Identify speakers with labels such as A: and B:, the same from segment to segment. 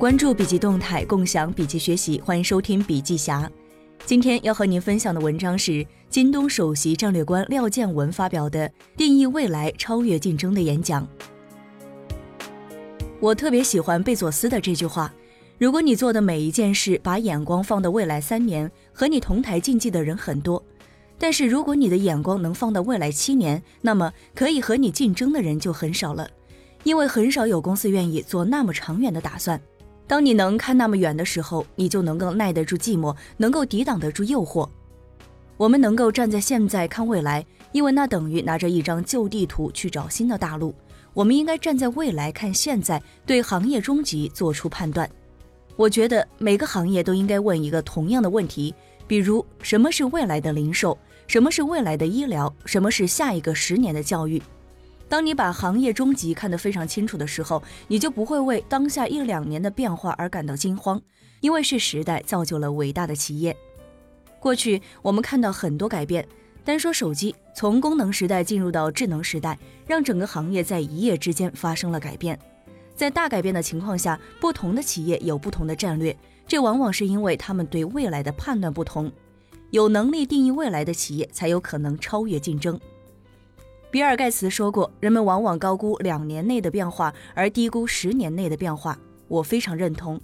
A: 关注笔记动态，共享笔记学习，欢迎收听笔记侠。今天要和您分享的文章是京东首席战略官廖建文发表的《定义未来，超越竞争》的演讲。我特别喜欢贝佐斯的这句话：如果你做的每一件事把眼光放到未来三年，和你同台竞技的人很多；但是如果你的眼光能放到未来七年，那么可以和你竞争的人就很少了，因为很少有公司愿意做那么长远的打算。当你能看那么远的时候，你就能够耐得住寂寞，能够抵挡得住诱惑。我们能够站在现在看未来，因为那等于拿着一张旧地图去找新的大陆。我们应该站在未来看现在，对行业终极做出判断。我觉得每个行业都应该问一个同样的问题，比如什么是未来的零售，什么是未来的医疗，什么是下一个十年的教育。当你把行业终极看得非常清楚的时候，你就不会为当下一两年的变化而感到惊慌，因为是时代造就了伟大的企业。过去我们看到很多改变，单说手机，从功能时代进入到智能时代，让整个行业在一夜之间发生了改变。在大改变的情况下，不同的企业有不同的战略，这往往是因为他们对未来的判断不同。有能力定义未来的企业，才有可能超越竞争。比尔·盖茨说过：“人们往往高估两年内的变化，而低估十年内的变化。”我非常认同。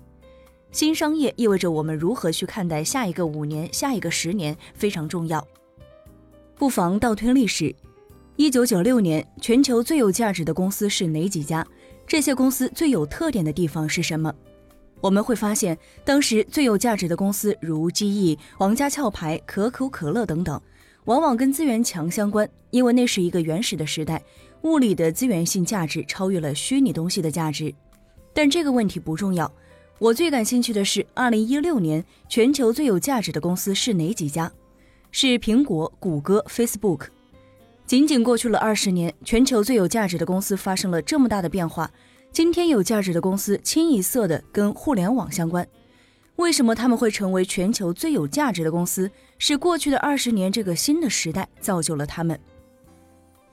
A: 新商业意味着我们如何去看待下一个五年、下一个十年非常重要。不妨倒推历史：一九九六年，全球最有价值的公司是哪几家？这些公司最有特点的地方是什么？我们会发现，当时最有价值的公司如机翼、皇家壳牌、可口可乐等等。往往跟资源强相关，因为那是一个原始的时代，物理的资源性价值超越了虚拟东西的价值。但这个问题不重要，我最感兴趣的是，二零一六年全球最有价值的公司是哪几家？是苹果、谷歌、Facebook。仅仅过去了二十年，全球最有价值的公司发生了这么大的变化。今天有价值的公司清一色的跟互联网相关。为什么他们会成为全球最有价值的公司？是过去的二十年这个新的时代造就了他们。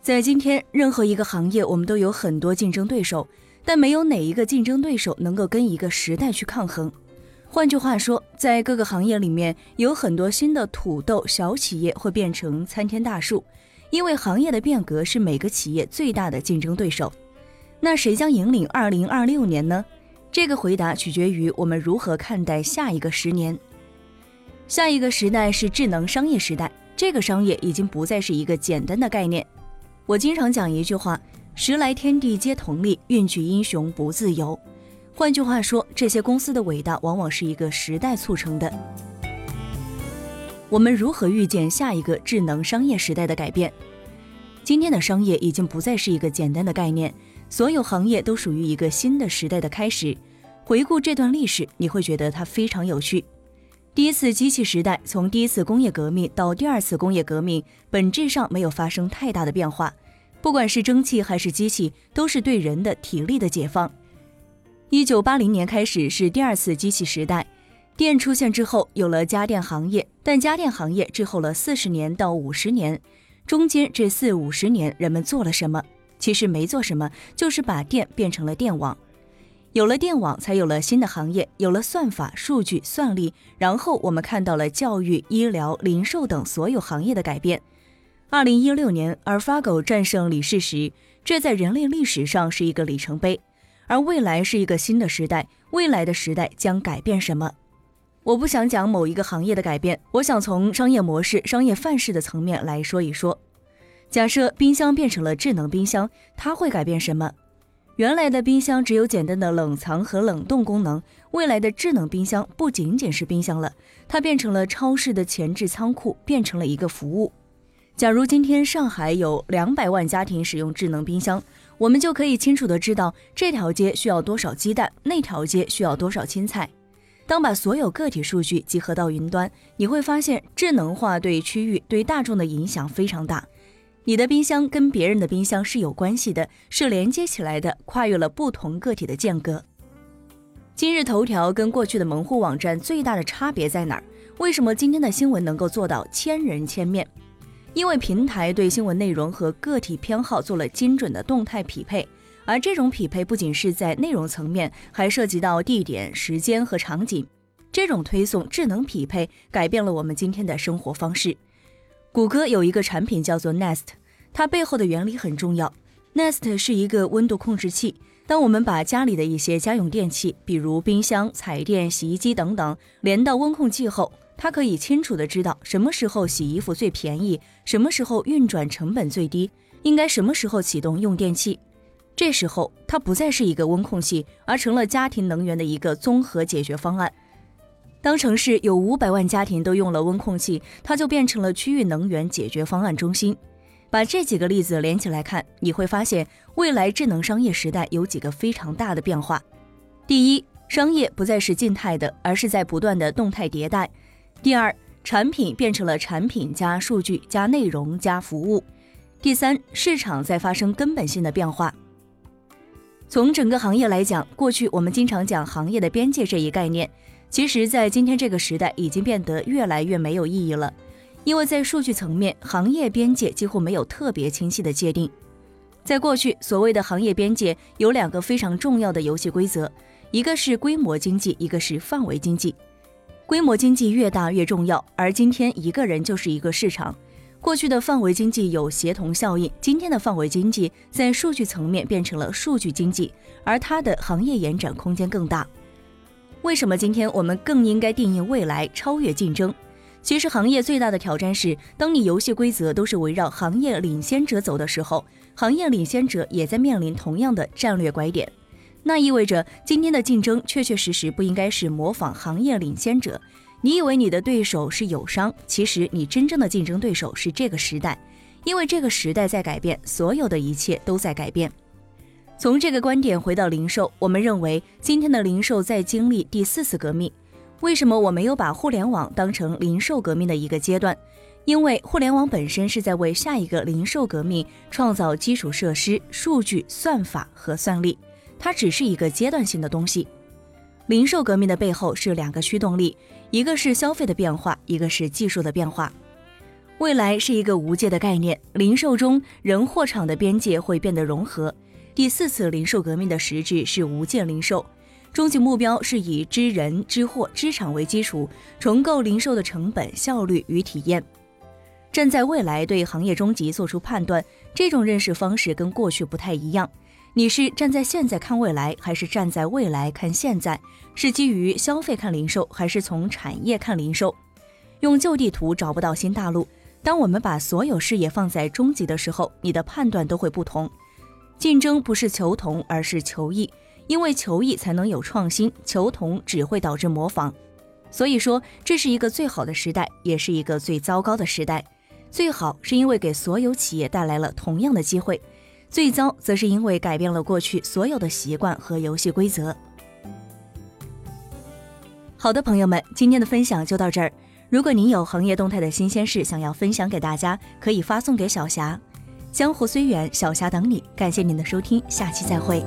A: 在今天，任何一个行业，我们都有很多竞争对手，但没有哪一个竞争对手能够跟一个时代去抗衡。换句话说，在各个行业里面，有很多新的土豆小企业会变成参天大树，因为行业的变革是每个企业最大的竞争对手。那谁将引领二零二六年呢？这个回答取决于我们如何看待下一个十年。下一个时代是智能商业时代，这个商业已经不再是一个简单的概念。我经常讲一句话：“时来天地皆同力，运去英雄不自由。”换句话说，这些公司的伟大往往是一个时代促成的。我们如何预见下一个智能商业时代的改变？今天的商业已经不再是一个简单的概念。所有行业都属于一个新的时代的开始。回顾这段历史，你会觉得它非常有趣。第一次机器时代，从第一次工业革命到第二次工业革命，本质上没有发生太大的变化。不管是蒸汽还是机器，都是对人的体力的解放。一九八零年开始是第二次机器时代，电出现之后有了家电行业，但家电行业滞后了四十年到五十年。中间这四五十年，人们做了什么？其实没做什么，就是把电变成了电网。有了电网，才有了新的行业，有了算法、数据、算力，然后我们看到了教育、医疗、零售等所有行业的改变。二零一六年，阿尔法狗战胜李世石，这在人类历史上是一个里程碑。而未来是一个新的时代，未来的时代将改变什么？我不想讲某一个行业的改变，我想从商业模式、商业范式的层面来说一说。假设冰箱变成了智能冰箱，它会改变什么？原来的冰箱只有简单的冷藏和冷冻功能，未来的智能冰箱不仅仅是冰箱了，它变成了超市的前置仓库，变成了一个服务。假如今天上海有两百万家庭使用智能冰箱，我们就可以清楚的知道这条街需要多少鸡蛋，那条街需要多少青菜。当把所有个体数据集合到云端，你会发现智能化对区域、对大众的影响非常大。你的冰箱跟别人的冰箱是有关系的，是连接起来的，跨越了不同个体的间隔。今日头条跟过去的门户网站最大的差别在哪儿？为什么今天的新闻能够做到千人千面？因为平台对新闻内容和个体偏好做了精准的动态匹配，而这种匹配不仅是在内容层面，还涉及到地点、时间和场景。这种推送智能匹配改变了我们今天的生活方式。谷歌有一个产品叫做 Nest，它背后的原理很重要。Nest 是一个温度控制器。当我们把家里的一些家用电器，比如冰箱、彩电、洗衣机等等，连到温控器后，它可以清楚的知道什么时候洗衣服最便宜，什么时候运转成本最低，应该什么时候启动用电器。这时候，它不再是一个温控器，而成了家庭能源的一个综合解决方案。当城市有五百万家庭都用了温控器，它就变成了区域能源解决方案中心。把这几个例子连起来看，你会发现未来智能商业时代有几个非常大的变化。第一，商业不再是静态的，而是在不断的动态迭代。第二，产品变成了产品加数据加内容加服务。第三，市场在发生根本性的变化。从整个行业来讲，过去我们经常讲行业的边界这一概念。其实，在今天这个时代，已经变得越来越没有意义了，因为在数据层面，行业边界几乎没有特别清晰的界定。在过去，所谓的行业边界有两个非常重要的游戏规则，一个是规模经济，一个是范围经济。规模经济越大越重要，而今天一个人就是一个市场。过去的范围经济有协同效应，今天的范围经济在数据层面变成了数据经济，而它的行业延展空间更大。为什么今天我们更应该定义未来超越竞争？其实行业最大的挑战是，当你游戏规则都是围绕行业领先者走的时候，行业领先者也在面临同样的战略拐点。那意味着今天的竞争确确实实不应该是模仿行业领先者。你以为你的对手是友商，其实你真正的竞争对手是这个时代，因为这个时代在改变，所有的一切都在改变。从这个观点回到零售，我们认为今天的零售在经历第四次革命。为什么我没有把互联网当成零售革命的一个阶段？因为互联网本身是在为下一个零售革命创造基础设施、数据、算法和算力，它只是一个阶段性的东西。零售革命的背后是两个驱动力，一个是消费的变化，一个是技术的变化。未来是一个无界的概念，零售中人货场的边界会变得融合。第四次零售革命的实质是无界零售，终极目标是以知人、知货、知场为基础，重构零售的成本、效率与体验。站在未来对行业终极做出判断，这种认识方式跟过去不太一样。你是站在现在看未来，还是站在未来看现在？是基于消费看零售，还是从产业看零售？用旧地图找不到新大陆。当我们把所有视野放在终极的时候，你的判断都会不同。竞争不是求同，而是求异，因为求异才能有创新，求同只会导致模仿。所以说，这是一个最好的时代，也是一个最糟糕的时代。最好是因为给所有企业带来了同样的机会，最糟则是因为改变了过去所有的习惯和游戏规则。好的，朋友们，今天的分享就到这儿。如果您有行业动态的新鲜事想要分享给大家，可以发送给小霞。江湖虽远，小侠等你。感谢您的收听，下期再会。